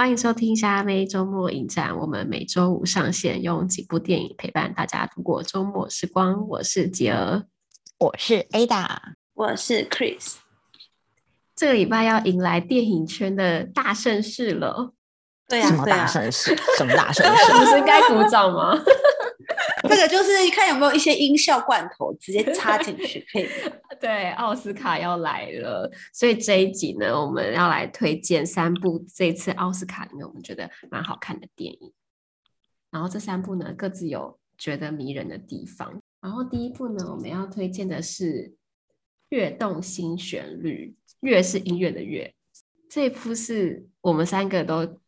欢迎收听虾妹周末影展，我们每周五上线，用几部电影陪伴大家度过周末时光。我是杰儿，我是 Ada，我是 Chris。这个礼拜要迎来电影圈的大盛事了。对呀、啊，什么大盛事？什么大盛事？不是应该鼓掌吗？这个就是看有没有一些音效罐头，直接插 进去可以。对，奥斯卡要来了，所以这一集呢，我们要来推荐三部这次奥斯卡里面我们觉得蛮好看的电影。然后这三部呢，各自有觉得迷人的地方。然后第一部呢，我们要推荐的是《乐动新旋律》，乐是音乐的乐。这一部是我们三个都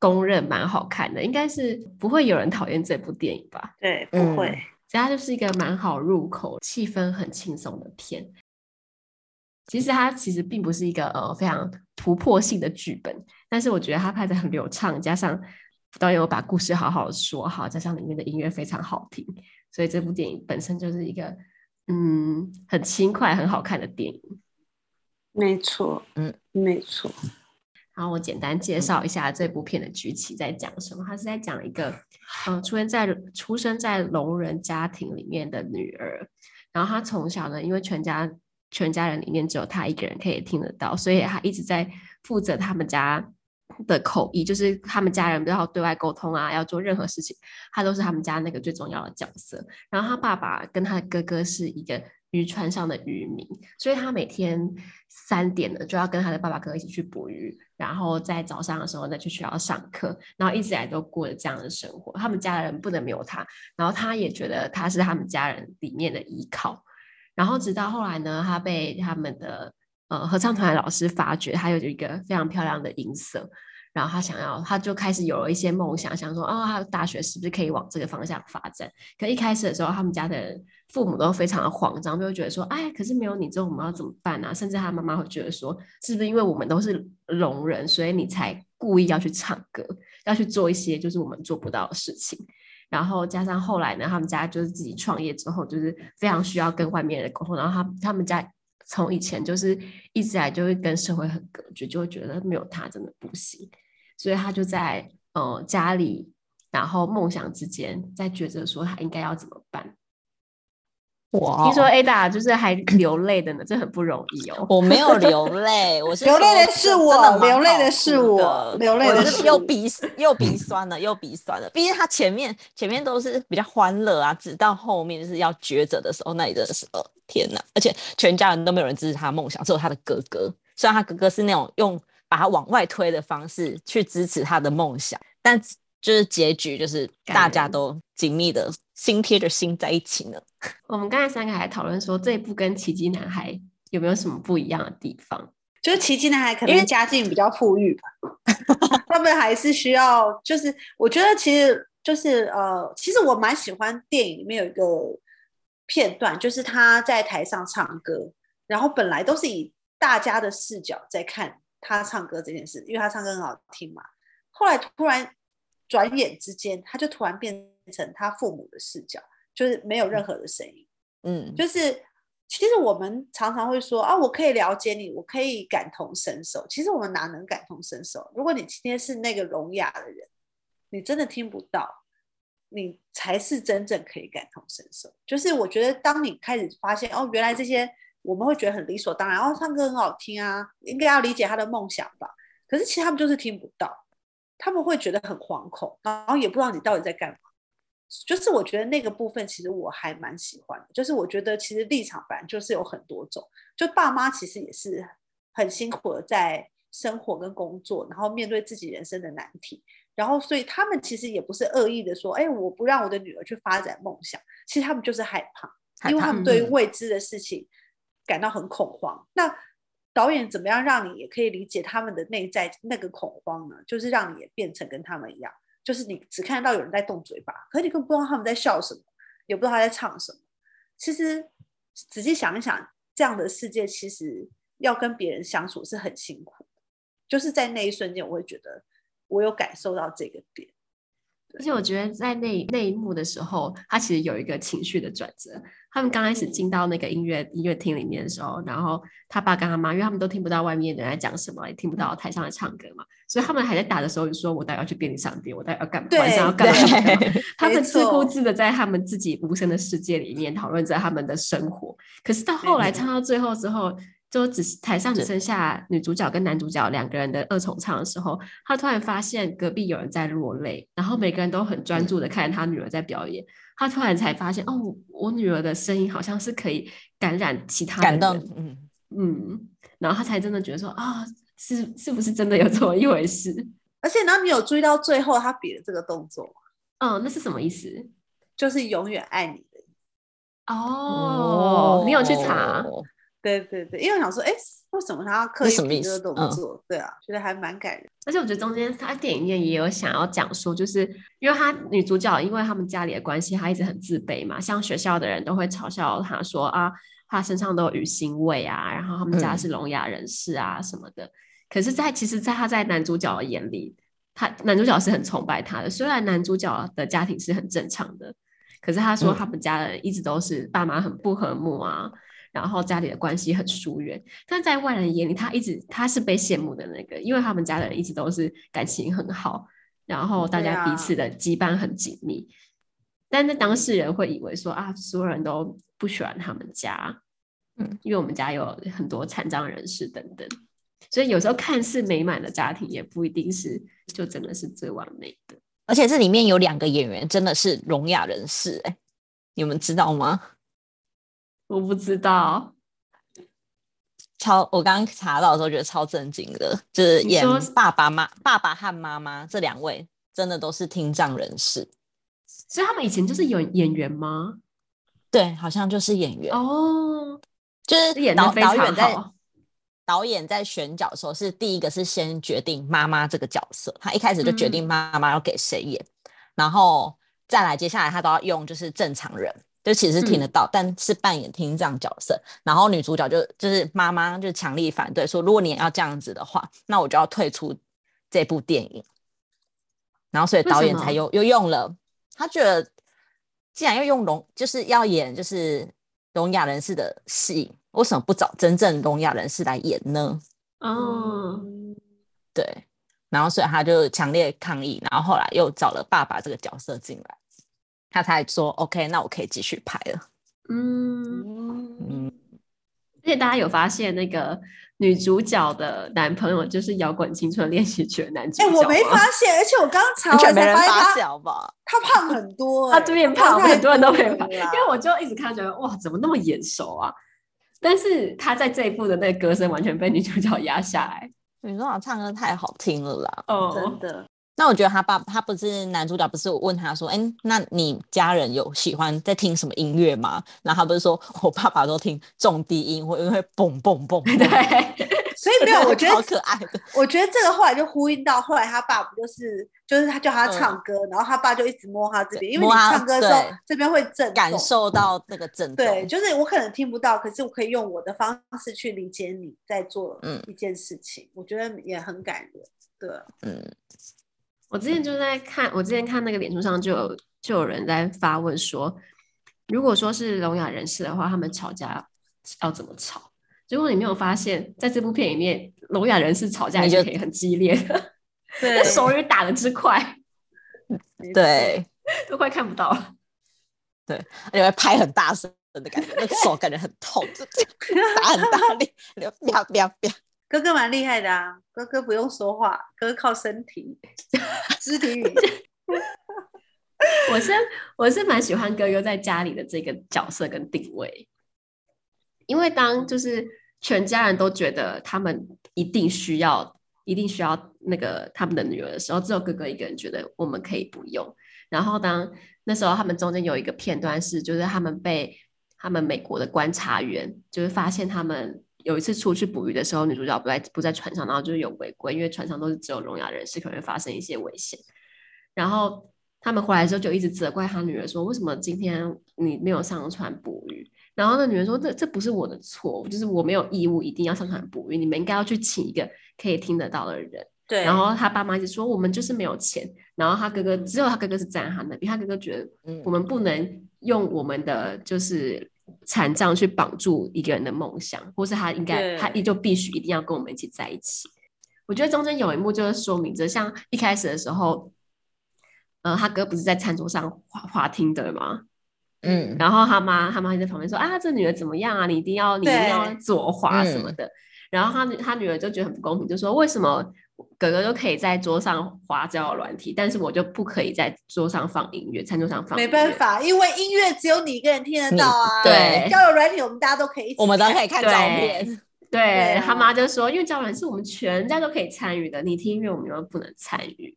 公认蛮好看的，应该是不会有人讨厌这部电影吧？对，不会。嗯它就是一个蛮好入口、气氛很轻松的片。其实它其实并不是一个呃非常突破性的剧本，但是我觉得它拍的很流畅，加上导演有把故事好好说好，加上里面的音乐非常好听，所以这部电影本身就是一个嗯很轻快、很好看的电影。没错，嗯，没错。然后我简单介绍一下这部片的剧情在讲什么。他是在讲一个，嗯、出生在出生在聋人家庭里面的女儿。然后她从小呢，因为全家全家人里面只有她一个人可以听得到，所以她一直在负责他们家的口译，就是他们家人都要对外沟通啊，要做任何事情，他都是他们家那个最重要的角色。然后他爸爸跟他的哥哥是一个渔船上的渔民，所以他每天三点呢就要跟他的爸爸哥哥一起去捕鱼。然后在早上的时候再去学校上课，然后一直以来都过着这样的生活。他们家人不能没有他，然后他也觉得他是他们家人里面的依靠。然后直到后来呢，他被他们的呃合唱团的老师发觉，他有一个非常漂亮的音色。然后他想要，他就开始有了一些梦想，想说，哦，他大学是不是可以往这个方向发展？可一开始的时候，他们家的父母都非常的慌张，就会觉得说，哎，可是没有你之后，我们要怎么办啊？甚至他妈妈会觉得说，是不是因为我们都是聋人，所以你才故意要去唱歌，要去做一些就是我们做不到的事情？然后加上后来呢，他们家就是自己创业之后，就是非常需要跟外面人沟通，然后他他们家从以前就是一直来就会跟社会很隔绝，就会觉得没有他真的不行。所以他就在呃家里，然后梦想之间在抉择，说他应该要怎么办。哇！听说 Ada 就是还流泪的呢，这很不容易哦。我没有流泪，我是流泪的是我，流泪的是我，流泪的是又鼻又鼻酸了，又鼻酸了。毕竟他前面前面都是比较欢乐啊，直到后面就是要抉择的时候，那里真的是呃天哪！而且全家人都没有人支持他的梦想，只有他的哥哥。虽然他哥哥是那种用。把他往外推的方式去支持他的梦想，但就是结局就是大家都紧密的心贴着心在一起呢。我们刚才三个还讨论说，这一部跟《奇迹男孩》有没有什么不一样的地方？就是《奇迹男孩》可能家境比较富裕吧，他们还是需要。就是我觉得其实就是呃，其实我蛮喜欢电影里面有一个片段，就是他在台上唱歌，然后本来都是以大家的视角在看。他唱歌这件事，因为他唱歌很好听嘛。后来突然转眼之间，他就突然变成他父母的视角，就是没有任何的声音。嗯，就是其实我们常常会说啊，我可以了解你，我可以感同身受。其实我们哪能感同身受？如果你今天是那个聋哑的人，你真的听不到，你才是真正可以感同身受。就是我觉得，当你开始发现哦，原来这些。我们会觉得很理所当然，哦，唱歌很好听啊，应该要理解他的梦想吧。可是其实他们就是听不到，他们会觉得很惶恐，然后也不知道你到底在干嘛。就是我觉得那个部分，其实我还蛮喜欢的。就是我觉得其实立场本来就是有很多种，就爸妈其实也是很辛苦的在生活跟工作，然后面对自己人生的难题，然后所以他们其实也不是恶意的说，哎，我不让我的女儿去发展梦想。其实他们就是害怕，害怕，因为他们对于未知的事情。感到很恐慌。那导演怎么样让你也可以理解他们的内在那个恐慌呢？就是让你也变成跟他们一样，就是你只看得到有人在动嘴巴，可是你根本不知道他们在笑什么，也不知道他在唱什么。其实仔细想一想，这样的世界其实要跟别人相处是很辛苦的。就是在那一瞬间，我会觉得我有感受到这个点。而且我觉得在那那一幕的时候，他其实有一个情绪的转折。他们刚开始进到那个音乐音乐厅里面的时候，然后他爸跟他妈，因为他们都听不到外面的人在讲什么，也听不到台上的唱歌嘛，所以他们还在打的时候就说：“我待会要去便利商店，我待会要干嘛？晚上要干嘛？”他们自顾自的在他们自己无声的世界里面讨论着他们的生活。可是到后来唱到最后之后，就只是台上只剩下女主角跟男主角两个人的二重唱的时候，他突然发现隔壁有人在落泪，然后每个人都很专注的看着他女儿在表演。他突然才发现，哦，我女儿的声音好像是可以感染其他人，感动，嗯嗯，然后他才真的觉得说，啊、哦，是是不是真的有这么一回事？而且，然后你有注意到最后他比的这个动作吗？嗯，那是什么意思？就是永远爱你的意思。哦，你有去查？对对对，因为我想说，哎，为什么他要刻意比这个动作？对啊，觉得还蛮感人。而且我觉得中间他电影院也有想要讲说，就是因为他女主角因为他们家里的关系，她一直很自卑嘛，像学校的人都会嘲笑她说啊，她身上都有鱼腥味啊，然后他们家是聋哑人士啊什么的。嗯、可是在，在其实，在他在男主角的眼里，他男主角是很崇拜他的。虽然男主角的家庭是很正常的，可是他说他们家的人一直都是爸妈很不和睦啊。然后家里的关系很疏远，但在外人眼里，他一直他是被羡慕的那个，因为他们家的人一直都是感情很好，然后大家彼此的羁绊很紧密。啊、但是当事人会以为说啊，所有人都不喜欢他们家，嗯，因为我们家有很多残障人士等等，所以有时候看似美满的家庭，也不一定是就真的是最完美的。而且这里面有两个演员真的是聋哑人士，哎，你们知道吗？我不知道，超我刚刚查到的时候觉得超震惊的，就是演爸爸妈爸爸和妈妈这两位真的都是听障人士，所以他们以前就是演演员吗？对，好像就是演员哦，就是演导导演在导演在选角的时候是第一个是先决定妈妈这个角色，他一开始就决定妈妈要给谁演，嗯、然后再来接下来他都要用就是正常人。就其实是听得到，嗯、但是扮演听障角色，然后女主角就就是妈妈就强力反对说，如果你要这样子的话，那我就要退出这部电影。然后所以导演才又又用了，他觉得既然要用聋，就是要演就是聋哑人士的戏，为什么不找真正聋哑人士来演呢？哦，对，然后所以他就强烈抗议，然后后来又找了爸爸这个角色进来。他才说 OK，那我可以继续拍了。嗯嗯，而且大家有发现那个女主角的男朋友就是《摇滚青春练习曲》的男主角？哎、欸，我没发现，而且我刚刚查完才发现他，他胖很多、欸，他这边胖，很多人都没胖，因为我就一直看觉得哇，怎么那么眼熟啊？但是他在这一部的那个歌声完全被女主角压下来。女主角唱歌太好听了啦，哦，真的。那我觉得他爸，他不是男主角，不是我问他说，哎、欸，那你家人有喜欢在听什么音乐吗？然后他不是说我爸爸都听重低音，会因为会蹦蹦蹦，对，所以没有，我觉得好可爱的。我觉得这个后来就呼应到后来他爸不就是，就是他叫他唱歌，嗯、然后他爸就一直摸他这边，因为你唱歌的时候这边会震，感受到那个震动。对，就是我可能听不到，可是我可以用我的方式去理解你在做一件事情，嗯、我觉得也很感人。对，嗯。我之前就在看，我之前看那个脸书上就有就有人在发问说，如果说是聋哑人士的话，他们吵架要怎么吵？结果你没有发现，在这部片里面，聋哑人士吵架也可以很激烈的，对，手语打的之快，对，都快看不到了，对，而且拍很大声的感觉，那手感觉很痛，打很大力，啪啪啪。哥哥蛮厉害的啊，哥哥不用说话，哥哥靠身体、肢体语言。我是我是蛮喜欢哥哥在家里的这个角色跟定位，因为当就是全家人都觉得他们一定需要、一定需要那个他们的女儿的时候，只有哥哥一个人觉得我们可以不用。然后当那时候他们中间有一个片段是，就是他们被他们美国的观察员就是发现他们。有一次出去捕鱼的时候，女主角不在不在船上，然后就是有违规，因为船上都是只有聋哑人士，可能会发生一些危险。然后他们回来之后就一直责怪他女儿说：“为什么今天你没有上船捕鱼？”然后那女人说：“这这不是我的错，就是我没有义务一定要上船捕鱼，你们应该要去请一个可以听得到的人。”对，然后他爸妈就说我们就是没有钱，然后他哥哥只有他哥哥是站在他那边，他哥哥觉得我们不能用我们的就是残障去绑住一个人的梦想，或是他应该他依旧必须一定要跟我们一起在一起。我觉得中间有一幕就是说明着，像一开始的时候，呃，他哥不是在餐桌上滑滑听的吗？嗯，然后他妈他妈就在旁边说啊，这女儿怎么样啊？你一定要你一定要左滑什么的。嗯、然后他他女儿就觉得很不公平，就说为什么哥哥都可以在桌上滑交友软体，但是我就不可以在桌上放音乐，餐桌上放音？没办法，因为音乐只有你一个人听得到啊。对，交友软体我们大家都可以，我们都可以看照片。对，他妈就说，因为交友是我们全家都可以参与的，你听音乐我们又不能参与。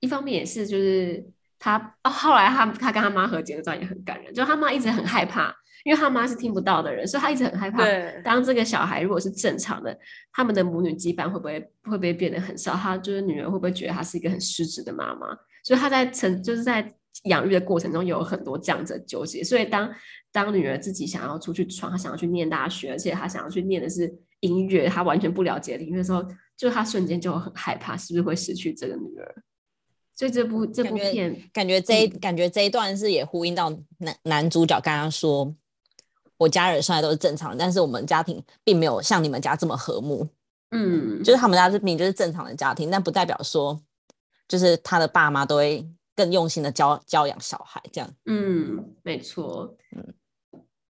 一方面也是，就是他、哦、后来他他跟他妈和解的状也很感人，就他妈一直很害怕，因为他妈是听不到的人，所以他一直很害怕。当这个小孩如果是正常的，他们的母女羁绊会不会会不会变得很少？他就是女儿会不会觉得他是一个很失职的妈妈？所以他在成就是在养育的过程中有很多这样子的纠结。所以当当女儿自己想要出去闯，她想要去念大学，而且她想要去念的是音乐，她完全不了解的音乐的时候，就她瞬间就很害怕，是不是会失去这个女儿？所以这部这部片感觉这一、嗯、感觉这一段是也呼应到男男主角刚刚说，我家人虽然都是正常的，但是我们家庭并没有像你们家这么和睦。嗯，就是他们家是明明就是正常的家庭，但不代表说，就是他的爸妈都会更用心的教教养小孩这样。嗯，没错。嗯。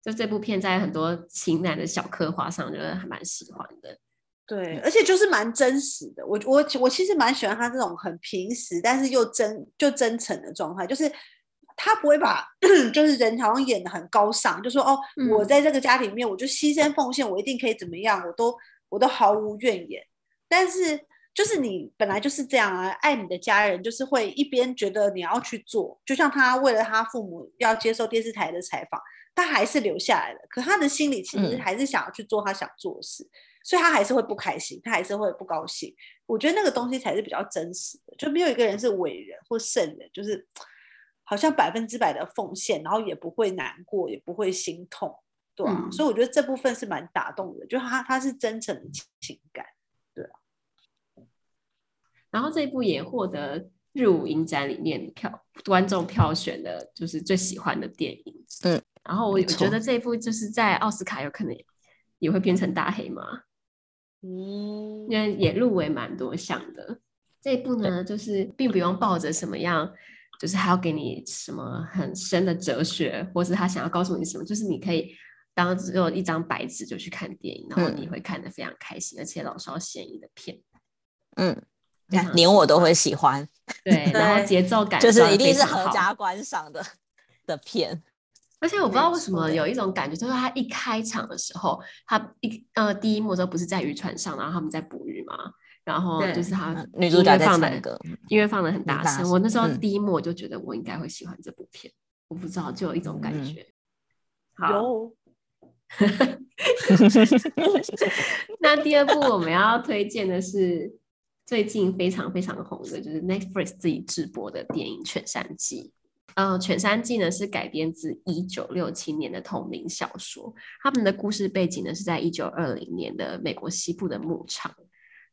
就这部片在很多情感的小刻画上，觉得还蛮喜欢的。对，而且就是蛮真实的。我我我其实蛮喜欢他这种很平实，但是又真就真诚的状态。就是他不会把 就是人好像演的很高尚，就说哦，嗯、我在这个家庭里面，我就牺牲奉献，我一定可以怎么样，我都我都毫无怨言。但是就是你本来就是这样啊，爱你的家人就是会一边觉得你要去做，就像他为了他父母要接受电视台的采访。他还是留下来了，可他的心里其实还是想要去做他想做的事，嗯、所以他还是会不开心，他还是会不高兴。我觉得那个东西才是比较真实的，就没有一个人是伟人或圣人，就是好像百分之百的奉献，然后也不会难过，也不会心痛，对啊。嗯、所以我觉得这部分是蛮打动的，就他他是真诚的情感，对啊。然后这一部也获得日舞影展里面票观众票选的，就是最喜欢的电影，嗯。然后我觉得这一部就是在奥斯卡有可能也会变成大黑马，嗯，因为也入围蛮多项的。这一部呢，就是并不用抱着什么样，就是他要给你什么很深的哲学，或是他想要告诉你什么，就是你可以当只有一张白纸就去看电影，然后你会看得非常开心，嗯、而且老少咸宜的片。嗯，连我都会喜欢。对，然后节奏感就是一定是合家观赏的的片。而且我不知道为什么有一种感觉，就是他一开场的时候，他一呃第一幕的时候不是在渔船上，然后他们在捕鱼嘛，然后就是他女主角放的音乐放的很大声。我那时候第一幕我就觉得我应该会喜欢这部片，我不知道就有一种感觉。好，那第二部我们要推荐的是最近非常非常红的，就是 Netflix 自己制播的电影《犬山记》。呃，《犬山记》呢是改编自一九六七年的同名小说。他们的故事背景呢是在一九二零年的美国西部的牧场。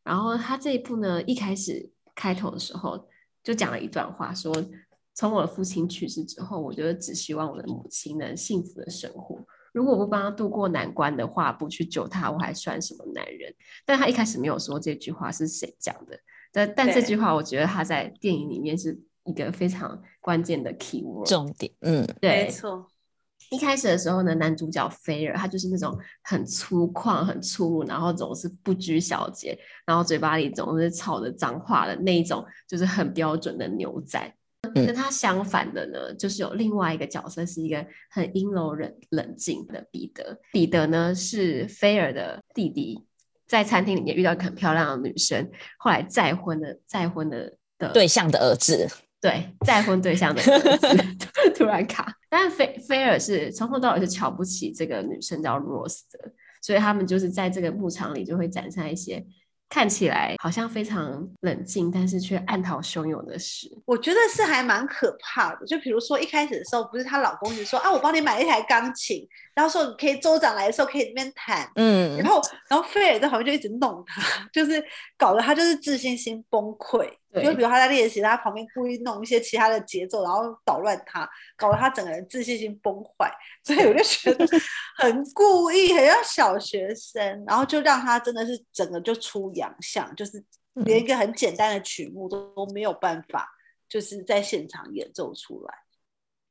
然后他这一部呢一开始开头的时候就讲了一段话，说：“从我的父亲去世之后，我觉得只希望我的母亲能幸福的生活。如果我不帮他度过难关的话，不去救他，我还算什么男人？”但他一开始没有说这句话是谁讲的。但但这句话，我觉得他在电影里面是。一个非常关键的 keyword 重点，嗯，对，没错。一开始的时候呢，男主角菲尔他就是那种很粗犷、很粗鲁，然后总是不拘小节，然后嘴巴里总是吵着脏话的那一种，就是很标准的牛仔。跟、嗯、他相反的呢，就是有另外一个角色，是一个很阴柔冷冷静的彼得。彼得呢是菲尔的弟弟，在餐厅里面遇到一个很漂亮的女生，后来再婚的再婚的的对象的儿子。对，再婚对象的 突然卡，但是菲菲尔是从头到尾是瞧不起这个女生叫 Rose 的，所以他们就是在这个牧场里就会展现一些看起来好像非常冷静，但是却暗潮汹涌的事。我觉得是还蛮可怕的。就比如说一开始的时候，不是她老公就说啊，我帮你买了一台钢琴，然后说你可以州长来的时候可以那边弹，嗯，然后然后菲尔在旁边就一直弄他，就是搞得他就是自信心崩溃。就比如他在练习，他旁边故意弄一些其他的节奏，然后捣乱他，搞得他整个人自信心崩坏。所以我就觉得 很故意，很像小学生，然后就让他真的是整个就出洋相，就是连一个很简单的曲目都都没有办法，就是在现场演奏出来。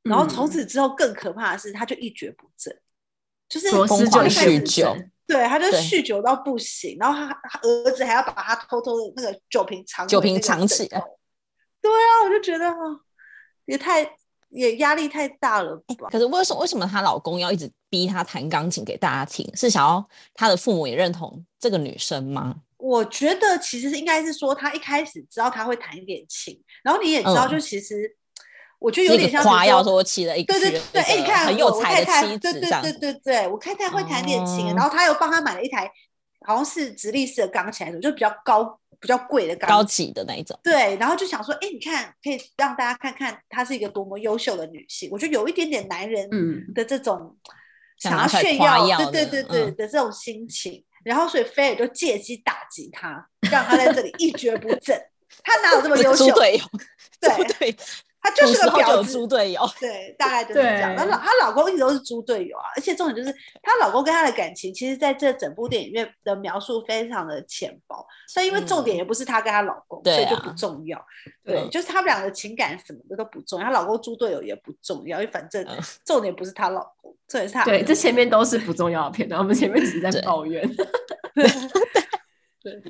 然后从此之后更可怕的是，他就一蹶不振，就是疯狂酗酒。对，他就酗酒到不行，然后他他儿子还要把他偷偷的那个酒瓶藏酒瓶藏起来。对啊，我就觉得啊也太也压力太大了吧。可是为什么为什么她老公要一直逼她弹钢琴给大家听？是想要她的父母也认同这个女生吗？我觉得其实是应该是说，她一开始知道她会弹一点琴，然后你也知道，就其实。嗯我觉得有点像夸耀说起了一个对对对，哎，你看很有才的妻子，对对对对对，我太太会弹点琴，然后他又帮他买了一台好像是直立式的钢琴，就比较高、比较贵的钢琴，高级的那一种。对，然后就想说，哎，你看可以让大家看看她是一个多么优秀的女性。我觉得有一点点男人的这种想要炫耀，对对对对的这种心情。然后所以菲尔就借机打击他，让他在这里一蹶不振。他哪有这么 优秀？对对。他就是个婊子，猪队友，对，大概就是这样。她老她老公一直都是猪队友啊，而且重点就是她老公跟她的感情，其实在这整部电影里面的描述非常的浅薄。所以因为重点也不是她跟她老公，所以就不重要。对，就是他们俩的情感什么的都不重要，她老公猪队友也不重要，因为反正重点不是她老公，重点是她。对，这前面都是不重要的片段，我们前面只是在抱怨。对。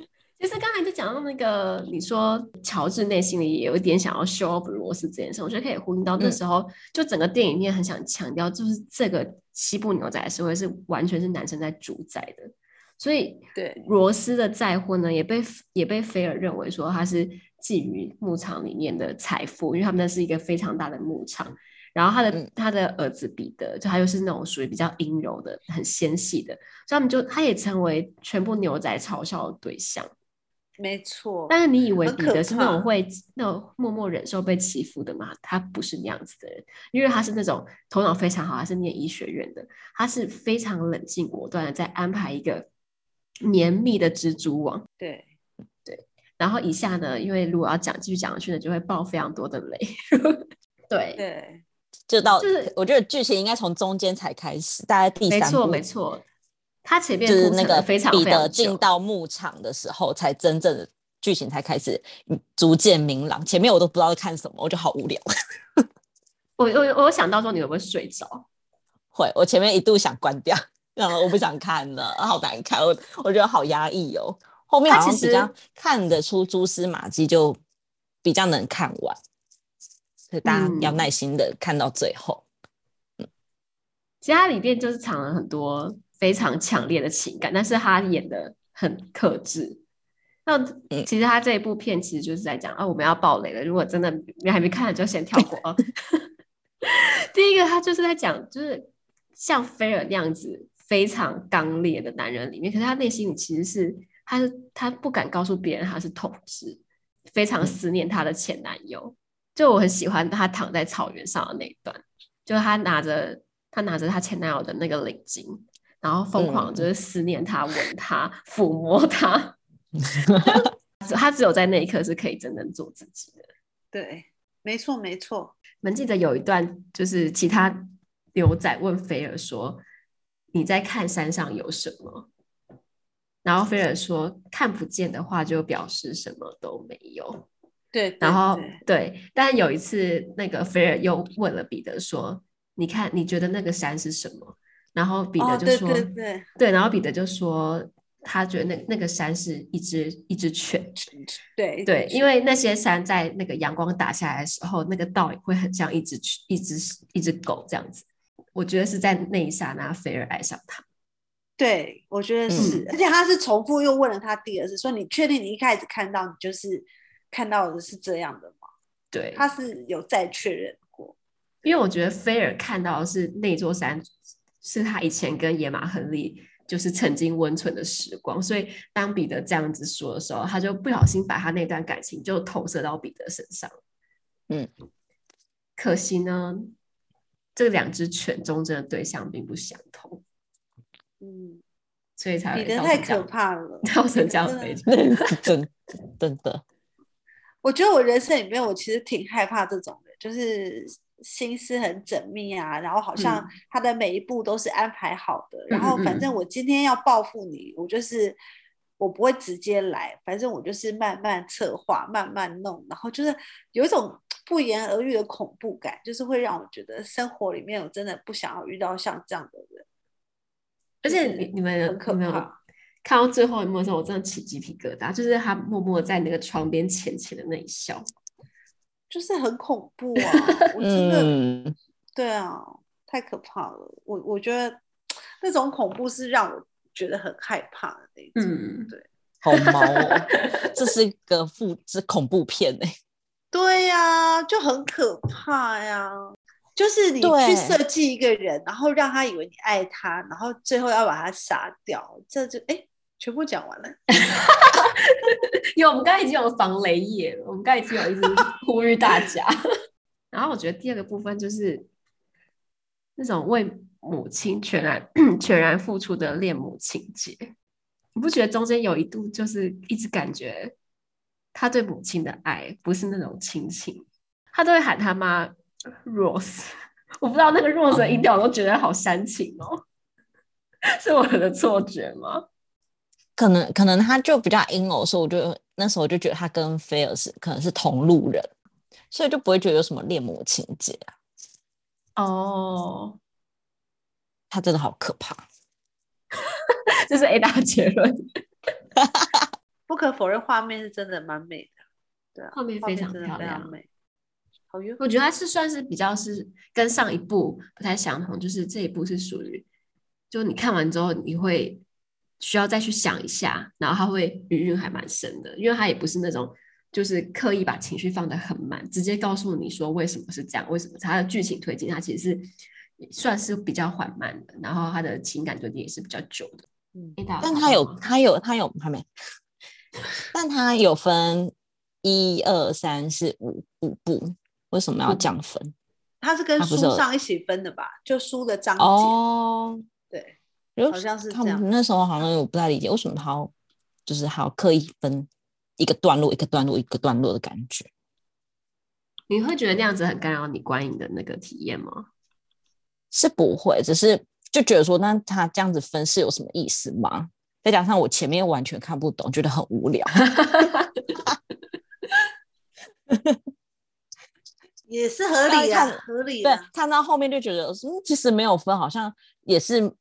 其实刚才就讲到那个，你说乔治内心里也有一点想要 show off 罗斯这件事，我觉得可以呼应到那时候，嗯、就整个电影里面很想强调，就是这个西部牛仔社会是完全是男生在主宰的，所以对。罗斯的再婚呢，也被也被菲尔认为说他是觊觎牧场里面的财富，因为他们那是一个非常大的牧场，然后他的、嗯、他的儿子彼得，就他又是那种属于比较阴柔的、很纤细的，所以他们就他也成为全部牛仔嘲笑的对象。没错，但是你以为彼得是那种会那种默默忍受被欺负的吗？他不是那样子的人，因为他是那种头脑非常好，他是念医学院的，他是非常冷静果断的，在安排一个绵密的蜘蛛网。对对，然后以下呢，因为如果要讲继续讲下去呢，就会爆非常多的雷。对对，就到就是我觉得剧情应该从中间才开始，大概第三部，没错没错。他前面就是那个彼得进到牧场的时候，才真正的剧情才开始逐渐明朗。前面我都不知道在看什么，我就好无聊。我我我想到说你会不会睡着？会，我前面一度想关掉，然后我不想看了，好难看，我我觉得好压抑哦。后面好像比较看得出蛛丝马迹，就比较能看完，所以大家要耐心的看到最后。嗯，其实它里面就是藏了很多。非常强烈的情感，但是他演的很克制。那其实他这一部片其实就是在讲啊，我们要爆雷了。如果真的你还没看，就先跳过啊。第一个，他就是在讲，就是像菲尔那样子非常刚烈的男人里面，可是他内心里其实是，他是他不敢告诉别人他是同志，非常思念他的前男友。就我很喜欢他躺在草原上的那一段，就他拿着他拿着他前男友的那个领巾。然后疯狂就是思念他，吻、嗯、他，抚摸他。他只有在那一刻是可以真正做自己的。对，没错，没错。我们记得有一段，就是其他牛仔问菲尔说：“你在看山上有什么？”然后菲尔说：“看不见的话，就表示什么都没有。”对，对，然后对，但有一次，那个菲尔又问了彼得说：“你看，你觉得那个山是什么？”然后彼得就说：“哦、对对对，对，然后彼得就说，他觉得那那个山是一只一只犬，对对，因为那些山在那个阳光打下来的时候，那个倒影会很像一只一只一只狗这样子。我觉得是在那一刹那，菲儿爱上他。对，我觉得是，嗯、而且他是重复又问了他第二次，说你确定你一开始看到你就是看到的是这样的吗？对，他是有再确认过，因为我觉得菲儿看到的是那座山。是他以前跟野马亨利就是曾经温存的时光。所以当彼得这样子说的时候，他就不小心把他那段感情就投射到彼得身上。嗯，可惜呢，这两只犬忠贞的对象并不相同。嗯，所以才彼得太可怕了，造成这样悲剧。真真的，我觉得我人生里面，我其实挺害怕这种的，就是心思很缜密啊，然后好像他的每一步都是安排好的，嗯、然后反正我今天要报复你，我就是我不会直接来，反正我就是慢慢策划，慢慢弄，然后就是有一种不言而喻的恐怖感，就是会让我觉得生活里面我真的不想要遇到像这样的人。而且你你们有没有看到最后一幕的时候，我真的起鸡皮疙瘩。就是他默默在那个窗边浅浅的那一笑，就是很恐怖啊！我真的，嗯、对啊，太可怕了。我我觉得那种恐怖是让我觉得很害怕的那种。嗯，对，好毛哦，这是一个复是恐怖片哎。对呀、啊，就很可怕呀。就是你去设计一个人，然后让他以为你爱他，然后最后要把他杀掉，这就哎，全部讲完了。因为我们刚才已经有防雷液，我们刚才已经有一直呼吁大家。然后我觉得第二个部分就是那种为母亲全然 全然付出的恋母情结，你不觉得中间有一度就是一直感觉他对母亲的爱不是那种亲情，他都会喊他妈。Rose，我不知道那个 Rose 的音调，我都觉得好煽情哦，是我的错觉吗？可能可能他就比较阴柔，所以我就那时候就觉得他跟菲尔是可能是同路人，所以就不会觉得有什么恋母情结啊。哦，他真的好可怕，这是 A 大结论。不可否认，画面是真的蛮美的，对啊，画面非常漂亮。我觉得它是算是比较是跟上一部不太相同，就是这一部是属于，就你看完之后你会需要再去想一下，然后它会余韵还蛮深的，因为它也不是那种就是刻意把情绪放得很满，直接告诉你说为什么是这样，为什么它的剧情推进它其实是算是比较缓慢的，然后它的情感推进也是比较久的。嗯，但它有它有它有还没，但它有分一二三四五五部。为什么要降分？他是跟书上一起分的吧？就书的章节好像是这样。那时候好像我不太理解，为什么他要就是还要刻意分一个段落、一个段落、一个段落的感觉？你会觉得那样子很干扰你观影的那个体验吗？是不会，只是就觉得说，那他这样子分是有什么意思吗？再加上我前面完全看不懂，觉得很无聊。也是合理的，合理的。对，看到后面就觉得，嗯，其实没有分，好像也是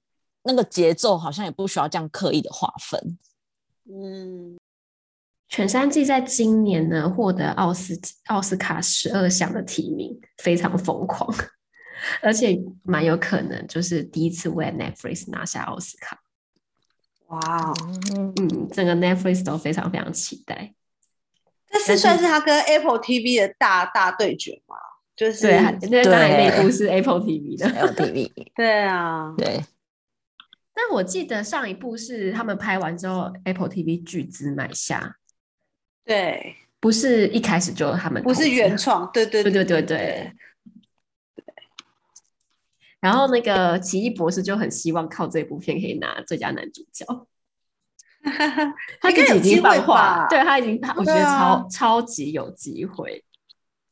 那个节奏，好像也不需要这样刻意的划分。嗯，犬山记在今年呢获得奥斯奥斯卡十二项的提名，非常疯狂，而且蛮有可能就是第一次为 Netflix 拿下奥斯卡。哇，嗯，整个 Netflix 都非常非常期待。这是算是他跟 Apple TV 的大大对决吗？就是对，那当然那一部是 Apple TV 的 Apple TV。对啊，对。但我记得上一部是他们拍完之后，Apple TV 巨资买下。对，不是一开始就他们，不是原创。对对对对对对。对然后那个奇异博士就很希望靠这部片可以拿最佳男主角。他自己已经放话，对他已经，他我觉得超、啊、超级有机会。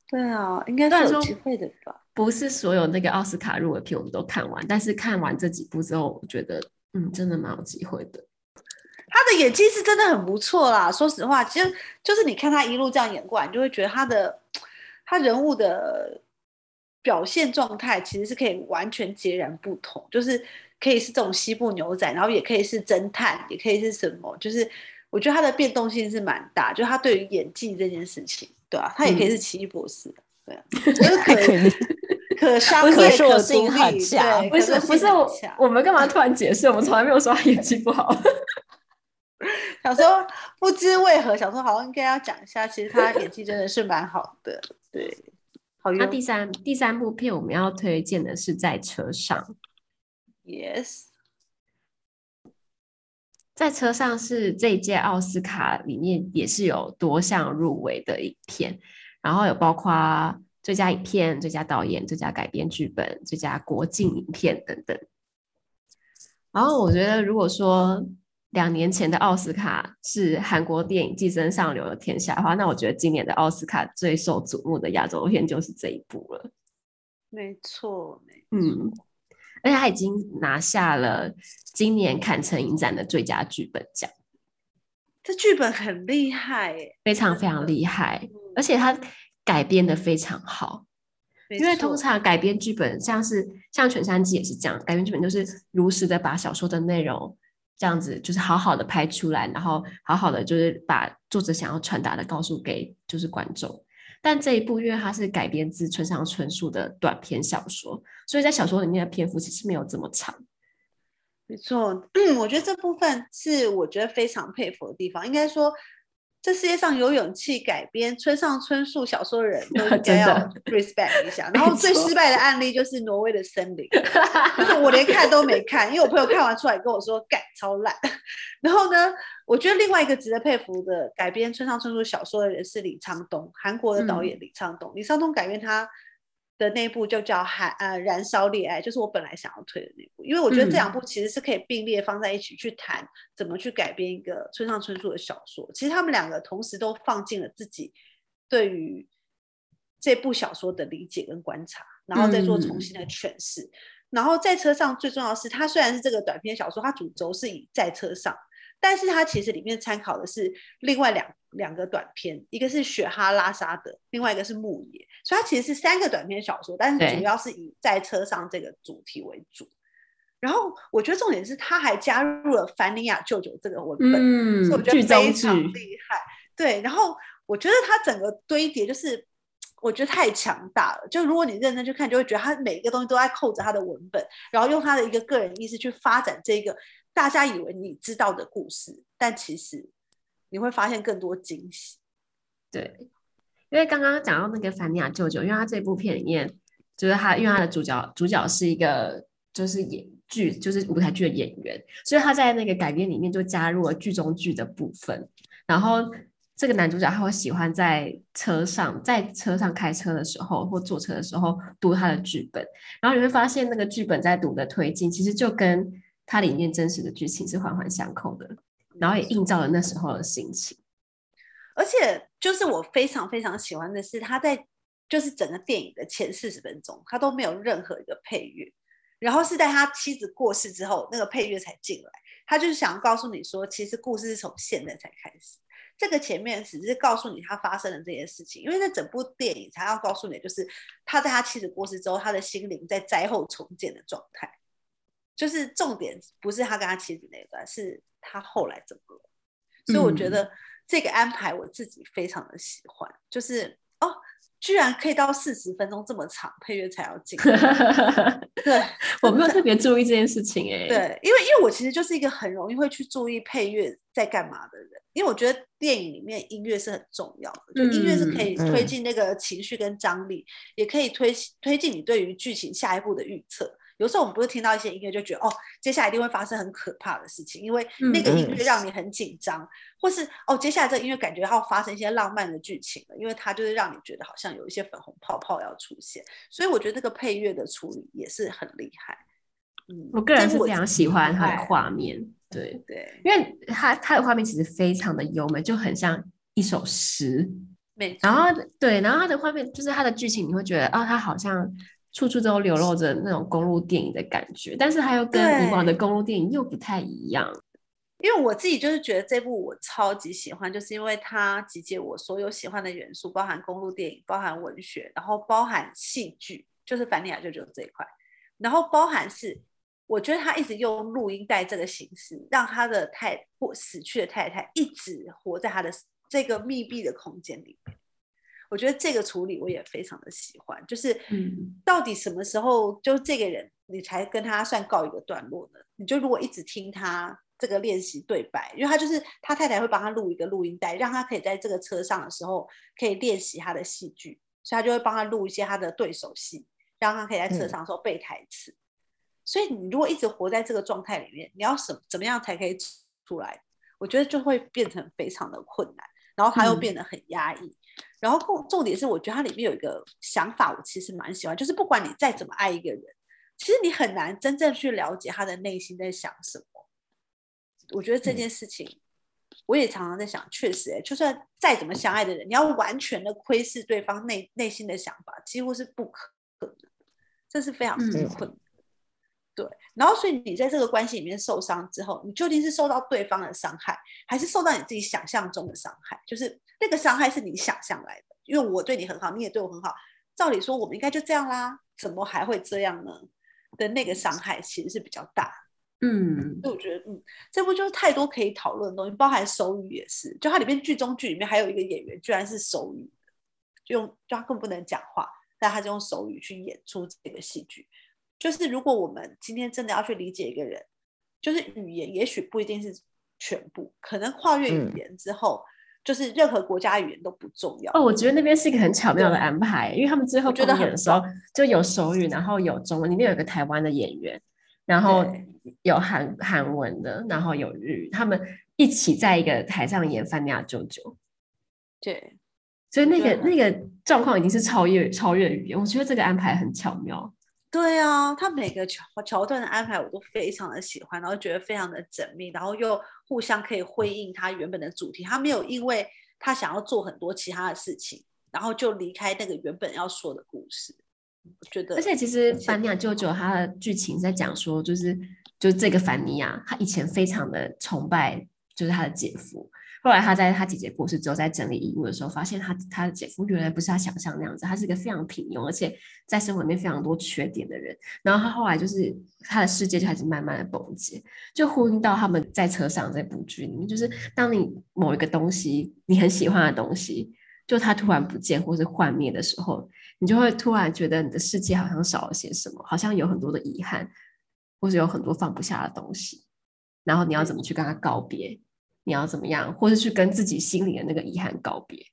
对啊，应该是有机会的吧？不是所有那个奥斯卡入围片我们都看完，但是看完这几部之后，我觉得嗯，真的蛮有机会的。他的演技是真的很不错啦，说实话，其实就是你看他一路这样演过来，你就会觉得他的他人物的表现状态其实是可以完全截然不同，就是。可以是这种西部牛仔，然后也可以是侦探，也可以是什么？就是我觉得他的变动性是蛮大，就他对于演技这件事情，对啊，他也可以是奇异博士，嗯、对啊，就是可可 商业性很强。不是不是我，我们干嘛突然解释？我们从来没有说他演技不好。想说不知为何，想说好像应该要讲一下，其实他演技真的是蛮好的。对，好。那第三第三部片我们要推荐的是在车上。Yes，在车上是这一届奥斯卡里面也是有多项入围的影片，然后有包括最佳影片、最佳导演、最佳改编剧本、最佳国境影片等等。然后我觉得，如果说两年前的奥斯卡是韩国电影《寄生上流的天下》的话，那我觉得今年的奥斯卡最受瞩目的亚洲片就是这一部了。没错，没错。嗯，而且他已经拿下了今年坎城影展的最佳剧本奖。这剧本很厉害，非常非常厉害，嗯、而且他改编的非常好。因为通常改编剧本，像是像《全山记》也是这样，改编剧本就是如实的把小说的内容这样子，就是好好的拍出来，然后好好的就是把作者想要传达的告诉给就是观众。但这一部因为它是改编自村上春树的短篇小说，所以在小说里面的篇幅其实没有这么长。没错，嗯，我觉得这部分是我觉得非常佩服的地方，应该说。这世界上有勇气改编村上春树小说的人都 应该要 respect 一下。然后最失败的案例就是挪威的森林，就是我连看都没看，因为我朋友看完出来跟我说，干超烂。然后呢，我觉得另外一个值得佩服的改编村上春树小说的人是李沧东，韩国的导演李沧东。嗯、李沧东改编他。的那部就叫《海呃燃烧恋爱》，就是我本来想要推的那部，因为我觉得这两部其实是可以并列放在一起去谈怎么去改编一个村上春树的小说。其实他们两个同时都放进了自己对于这部小说的理解跟观察，然后再做重新的诠释。嗯、然后在车上最重要的是，它虽然是这个短篇小说，它主轴是以在车上。但是它其实里面参考的是另外两两个短篇，一个是雪哈拉沙德，另外一个是牧野，所以它其实是三个短篇小说，但是主要是以在车上这个主题为主。然后我觉得重点是他还加入了凡尼亚舅舅这个文本，嗯、所以我觉得非常厉害。对，然后我觉得他整个堆叠就是我觉得太强大了，就如果你认真去看，就会觉得他每一个东西都在扣着他的文本，然后用他的一个个人意识去发展这个。大家以为你知道的故事，但其实你会发现更多惊喜。对，因为刚刚讲到那个凡尼亚舅舅，因为他这部片里面就是他，因为他的主角主角是一个就是演剧就是舞台剧的演员，所以他在那个改编里面就加入了剧中剧的部分。然后这个男主角他会喜欢在车上在车上开车的时候或坐车的时候读他的剧本，然后你会发现那个剧本在读的推进，其实就跟它里面真实的剧情是环环相扣的，然后也映照了那时候的心情。而且，就是我非常非常喜欢的是，他在就是整个电影的前四十分钟，他都没有任何一个配乐，然后是在他妻子过世之后，那个配乐才进来。他就是想要告诉你说，其实故事是从现在才开始。这个前面只是告诉你他发生了这件事情，因为那整部电影才要告诉你，就是他在他妻子过世之后，他的心灵在灾后重建的状态。就是重点不是他跟他妻子那一段，是他后来怎么了。所以我觉得这个安排我自己非常的喜欢。嗯、就是哦，居然可以到四十分钟这么长，配乐才要进。对，我没有特别注意这件事情哎。对，因为因为我其实就是一个很容易会去注意配乐在干嘛的人，因为我觉得电影里面音乐是很重要的，就音乐是可以推进那个情绪跟张力，嗯、也可以推推进你对于剧情下一步的预测。有时候我们不是听到一些音乐就觉得哦，接下来一定会发生很可怕的事情，因为那个音乐让你很紧张，嗯、或是哦，接下来这个音乐感觉要发生一些浪漫的剧情了，因为它就是让你觉得好像有一些粉红泡泡要出现，所以我觉得这个配乐的处理也是很厉害。嗯，我个人是非常喜欢它的画面，对对，因为它它的画面其实非常的优美，就很像一首诗。然后对，然后它的画面就是它的剧情，你会觉得哦，它好像。处处都流露着那种公路电影的感觉，但是它又跟以往的公路电影又不太一样。因为我自己就是觉得这部我超级喜欢，就是因为它集结我所有喜欢的元素，包含公路电影，包含文学，然后包含戏剧，就是凡尼亚舅舅这一块，然后包含是我觉得他一直用录音带这个形式，让他的太或死去的太太一直活在他的这个密闭的空间里面。我觉得这个处理我也非常的喜欢，就是到底什么时候就这个人你才跟他算告一个段落呢？你就如果一直听他这个练习对白，因为他就是他太太会帮他录一个录音带，让他可以在这个车上的时候可以练习他的戏剧，所以他就会帮他录一些他的对手戏，让他可以在车上的时候背台词。嗯、所以你如果一直活在这个状态里面，你要什怎么样才可以出来，我觉得就会变成非常的困难，然后他又变得很压抑。嗯、然后重重点是，我觉得它里面有一个想法，我其实蛮喜欢，就是不管你再怎么爱一个人，其实你很难真正去了解他的内心在想什么。我觉得这件事情，嗯、我也常常在想，确实、欸，就算再怎么相爱的人，你要完全的窥视对方内内心的想法，几乎是不可能，这是非常困难。嗯对，然后所以你在这个关系里面受伤之后，你究竟是受到对方的伤害，还是受到你自己想象中的伤害？就是那个伤害是你想象来的，因为我对你很好，你也对我很好，照理说我们应该就这样啦，怎么还会这样呢？的那个伤害其实是比较大。嗯，所以我觉得，嗯，这部就是太多可以讨论的东西，包含手语也是，就它里面剧中剧里面还有一个演员，居然是手语，就用就他更不能讲话，但他就用手语去演出这个戏剧。就是如果我们今天真的要去理解一个人，就是语言也许不一定是全部，可能跨越语言之后，嗯、就是任何国家语言都不重要。哦，我觉得那边是一个很巧妙的安排，因为他们最后觉得很的时候就有手语，然后有中文，里面有一个台湾的演员，然后有韩韩文的，然后有日语，他们一起在一个台上演范尼亚舅舅。对，所以那个那个状况已经是超越超越语言，我觉得这个安排很巧妙。对啊，他每个桥桥段的安排我都非常的喜欢，然后觉得非常的缜密，然后又互相可以辉映他原本的主题。他没有因为他想要做很多其他的事情，然后就离开那个原本要说的故事。我觉得，而且其实凡尼亚舅舅他的剧情在讲说，就是就是这个凡尼亚，他以前非常的崇拜，就是他的姐夫。后来他在他姐姐过世之后，在整理遗物的时候，发现他他的姐夫原来不是他想象那样子，他是一个非常平庸，而且在生活里面非常多缺点的人。然后他后来就是他的世界就开始慢慢的崩解，就呼应到他们在车上这部剧里面，就是当你某一个东西你很喜欢的东西，就它突然不见或是幻灭的时候，你就会突然觉得你的世界好像少了些什么，好像有很多的遗憾，或是有很多放不下的东西，然后你要怎么去跟他告别？你要怎么样，或是去跟自己心里的那个遗憾告别？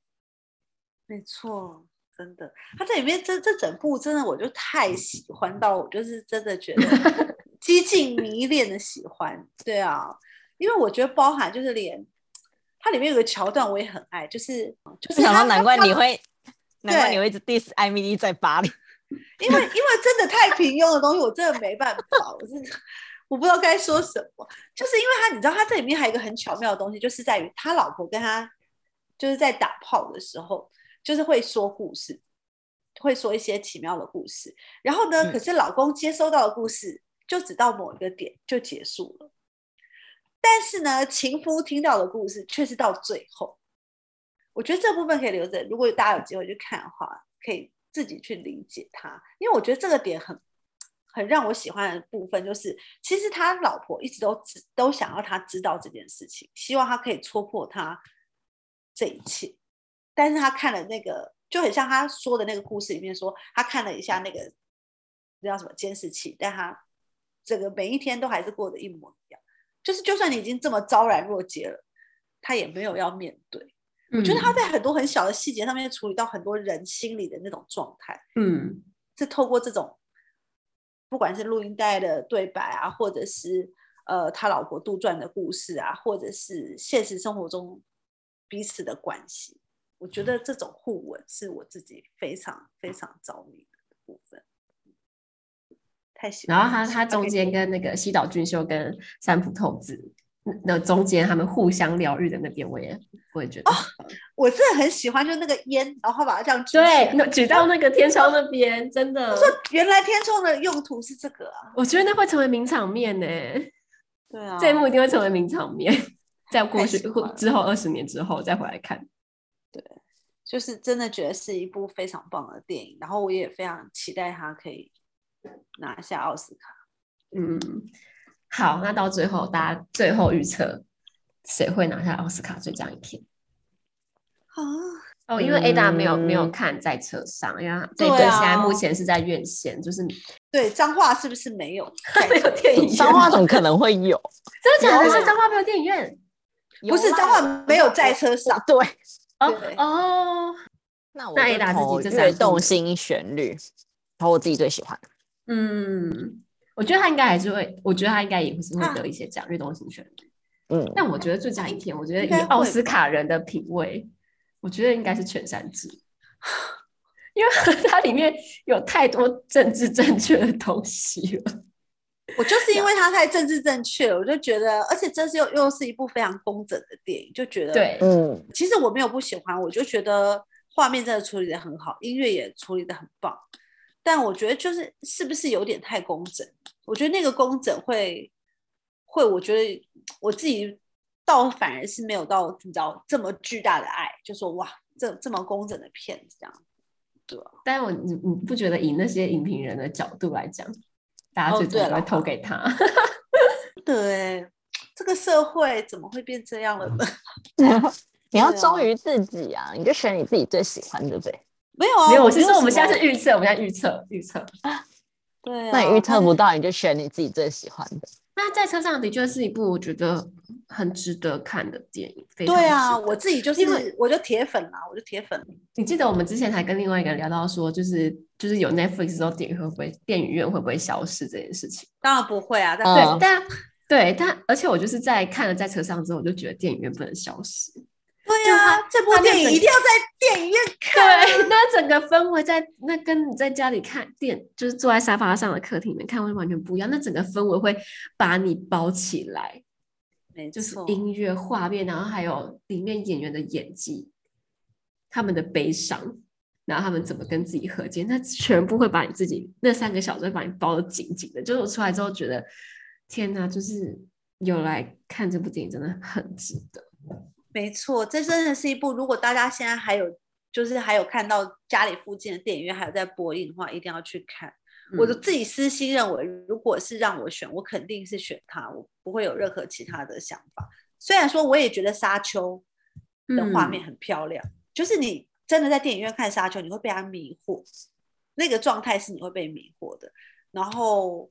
没错，真的，他这里面这这整部真的，我就太喜欢到，我就是真的觉得 几近迷恋的喜欢。对啊，因为我觉得包含就是连它里面有个桥段我也很爱，就是就是想到难怪你会，难怪你会一直 diss 艾米丽在巴黎，因为因为真的太平庸的东西，我真的没办法，我是。我不知道该说什么，就是因为他，你知道，他这里面还有一个很巧妙的东西，就是在于他老婆跟他就是在打炮的时候，就是会说故事，会说一些奇妙的故事。然后呢，可是老公接收到的故事就只到某一个点就结束了，但是呢，情夫听到的故事却是到最后。我觉得这部分可以留着，如果大家有机会去看的话，可以自己去理解他，因为我觉得这个点很。很让我喜欢的部分就是，其实他老婆一直都都想要他知道这件事情，希望他可以戳破他这一切。但是他看了那个，就很像他说的那个故事里面说，他看了一下那个那叫什么监视器，但他整个每一天都还是过得一模一样。就是就算你已经这么昭然若揭了，他也没有要面对。嗯。我觉得他在很多很小的细节上面处理到很多人心里的那种状态。嗯，是透过这种。不管是录音带的对白啊，或者是呃他老婆杜撰的故事啊，或者是现实生活中彼此的关系，我觉得这种互文是我自己非常非常着迷的部分。太喜欢。然后他他中间跟那个西岛俊秀跟三浦透子。那中间他们互相疗愈的那边，我也我也觉得，哦，我真的很喜欢，就那个烟，然后把它这样举，对，举到那个天窗那边，真的。我说原来天窗的用途是这个啊，我觉得那会成为名场面呢。对啊，这一幕一定会成为名场面，在过去之后二十年之后再回来看。对，就是真的觉得是一部非常棒的电影，然后我也非常期待它可以拿下奥斯卡。嗯。好，那到最后，大家最后预测谁会拿下奥斯卡最佳影片？啊哦，因为 Ada 没有、嗯、没有看在车上，因为这一对现在目前是在院线，就是对彰化是不是没有 没有电影院？彰化怎么可能会有？真的假的？是彰化没有电影院？不是彰化没有在车上？对哦哦，那我那 Ada 自己就跃动心旋律，然后我自己最喜欢，嗯。我觉得他应该还是会，我觉得他应该也是会得一些奖，跃动心旋律。嗯，但我觉得最佳影片，我觉得以奥斯卡人的品味，我觉得应该是《全山志》，因为它里面有太多政治正确的东西了。我就是因为它太政治正确了，我就觉得，而且这是又又是一部非常工整的电影，就觉得对，嗯，其实我没有不喜欢，我就觉得画面真的处理的很好，音乐也处理的很棒。但我觉得就是是不是有点太工整？我觉得那个工整会会，我觉得我自己倒反而是没有到你知道这么巨大的爱，就说哇，这这么工整的片子这样，对吧？但我你你不觉得以那些影评人的角度来讲，大家最终会投给他？哦、对，对，这个社会怎么会变这样了呢？你要忠于自己啊，你就选你自己最喜欢的呗。没有啊，没有。我其实我们现在是预测，我们现在预测预测。对、啊，那你预测不到，你就选你自己最喜欢的。那在车上的确是一部我觉得很值得看的电影。非常对啊，我自己就是，我就铁粉啦，我就铁粉。你记得我们之前还跟另外一个人聊到说，就是就是有 Netflix 之后，电影会不会电影院会不会消失这件事情？当然不会啊，但对，嗯、但对，但而且我就是在看了在车上之后，我就觉得电影院不能消失。对啊，这部电影一定要在电影院看。对，那整个氛围在那跟你在家里看电，就是坐在沙发上的客厅里面看会完全不一样。那整个氛围会把你包起来，就是音乐、画面，然后还有里面演员的演技，他们的悲伤，然后他们怎么跟自己和解，那全部会把你自己那三个小时会把你包的紧紧的。就是我出来之后觉得，天哪，就是有来看这部电影真的很值得。没错，这真的是一部。如果大家现在还有，就是还有看到家里附近的电影院还有在播映的话，一定要去看。嗯、我就自己私心认为，如果是让我选，我肯定是选它，我不会有任何其他的想法。虽然说我也觉得《沙丘》的画面很漂亮，嗯、就是你真的在电影院看《沙丘》，你会被它迷惑，那个状态是你会被迷惑的。然后。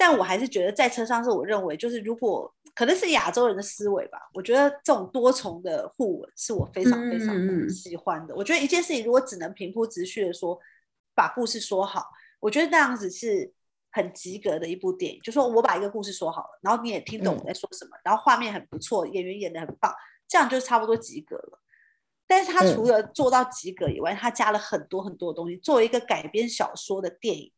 但我还是觉得在车上是我认为，就是如果可能是亚洲人的思维吧，我觉得这种多重的互文是我非常非常喜欢的。我觉得一件事情如果只能平铺直叙的说，把故事说好，我觉得那样子是很及格的一部电影。就说我把一个故事说好了，然后你也听懂我在说什么，嗯、然后画面很不错，演员演得很棒，这样就差不多及格了。但是他除了做到及格以外，他加了很多很多东西。作为一个改编小说的电影，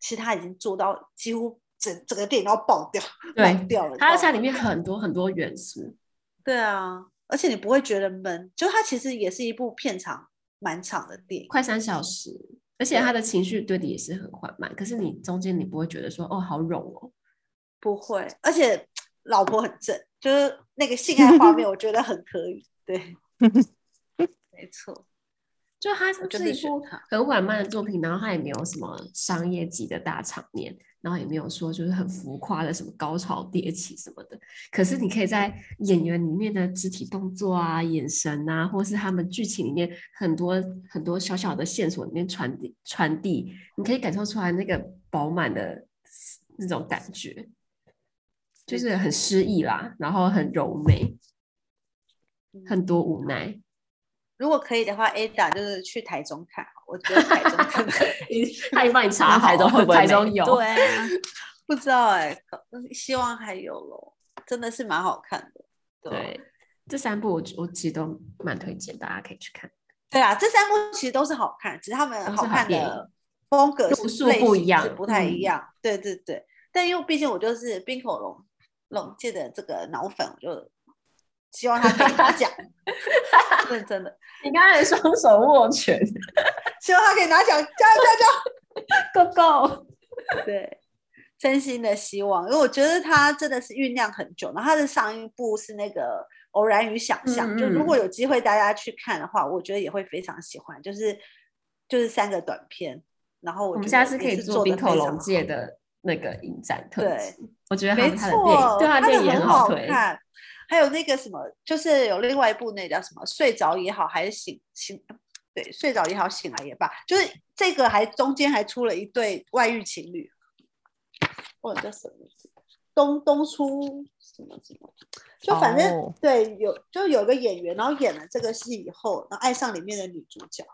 其实他已经做到几乎。整整个电影都要爆掉，对，爆掉了。它在里面很多很多元素，对啊，而且你不会觉得闷，就它其实也是一部片场蛮长的电影，快三小时，而且他的情绪对你也是很缓慢。可是你中间你不会觉得说哦好冗哦，不会。而且老婆很正，就是那个性爱画面，我觉得很可以。对，没错。就它是一部很缓慢的作品，然后它也没有什么商业级的大场面，然后也没有说就是很浮夸的什么高潮迭起什么的。可是你可以在演员里面的肢体动作啊、眼神啊，或是他们剧情里面很多很多小小的线索里面传递传递，你可以感受出来那个饱满的那种感觉，就是很诗意啦，然后很柔美，很多无奈。如果可以的话，Ada 就是去台中看，我觉得台中可能他已经帮你查台中会不会台中有？对啊，不知道哎、欸，希望还有咯，真的是蛮好看的。对，对这三部我我其实都蛮推荐，大家可以去看。对啊，这三部其实都是好看，只是他们好看的风格是不一样，不太一样。嗯、对对对，但因为毕竟我就是冰口龙龙界的这个脑粉，我就。希望他可以拿奖，认真的。你刚才双手握拳，希望他可以拿奖，加油加油，Go Go！对，真心的希望，因为我觉得他真的是酝酿很久。然后他的上一部是那个《偶然与想象》，嗯嗯，就如果有机会大家去看的话，我觉得也会非常喜欢。就是就是三个短片，然后我，我们下次可以做冰口龙界的那个影展特辑。对，我觉得没错，对他的电影也很好推。还有那个什么，就是有另外一部，那叫什么？睡着也好，还是醒醒？对，睡着也好，醒来也罢，就是这个还中间还出了一对外遇情侣，或者叫什么？东东出什么什么？就反正、oh. 对，有就有个演员，然后演了这个戏以后，然后爱上里面的女主角。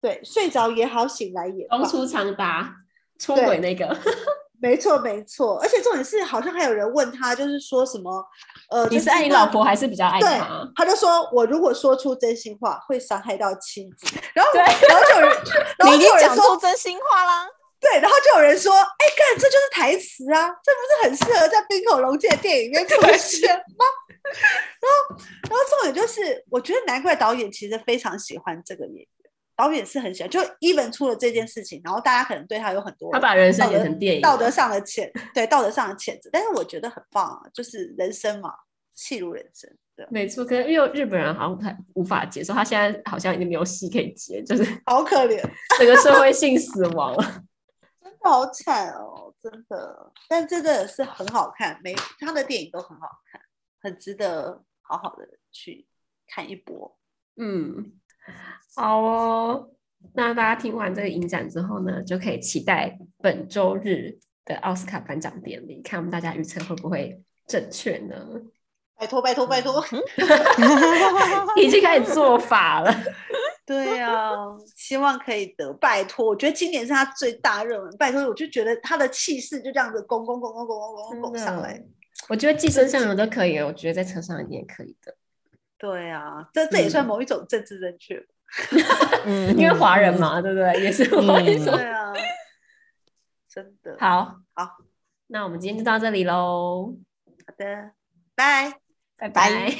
对，睡着也好，醒来也罢。东出长达出轨那个。没错没错，而且重点是好像还有人问他，就是说什么呃，你是爱你老婆还是比较爱他？对，他就说我如果说出真心话会伤害到妻子，然后然后就有人，然后就有人讲出真心话啦。对，然后就有人说：“哎，干，这就是台词啊，这不是很适合在冰口龙介的电影里面出现吗？” 然后，然后重点就是，我觉得难怪导演其实非常喜欢这个演员，导演是很喜欢，就 even 出了这件事情，然后大家可能对他有很多他把人生演成电影，道德上的谴，对道德上的谴责，但是我觉得很棒啊，就是人生嘛，戏如人生，对，没错。可是因为日本人好像不太无法接受，他现在好像已经没有戏可以接，就是 好可怜，整个社会性死亡了。好惨哦，真的，但真的是很好看，每他的电影都很好看，很值得好好的去看一波。嗯，好哦，那大家听完这个影展之后呢，就可以期待本周日的奥斯卡颁奖典礼，看我们大家预测会不会正确呢？拜托拜托拜托，已经开始做法了。对啊，希望可以得。拜托，我觉得今年是他最大热门。拜托，我就觉得他的气势就这样子拱拱拱拱拱拱拱拱上来。我觉得寄生上流都可以，我觉得在车上你也可以的。对啊，这这也算某一种政治正确。嗯，因为华人嘛，对不对？也是某一种。对啊，真的。好，好，那我们今天就到这里喽。好的，拜拜拜。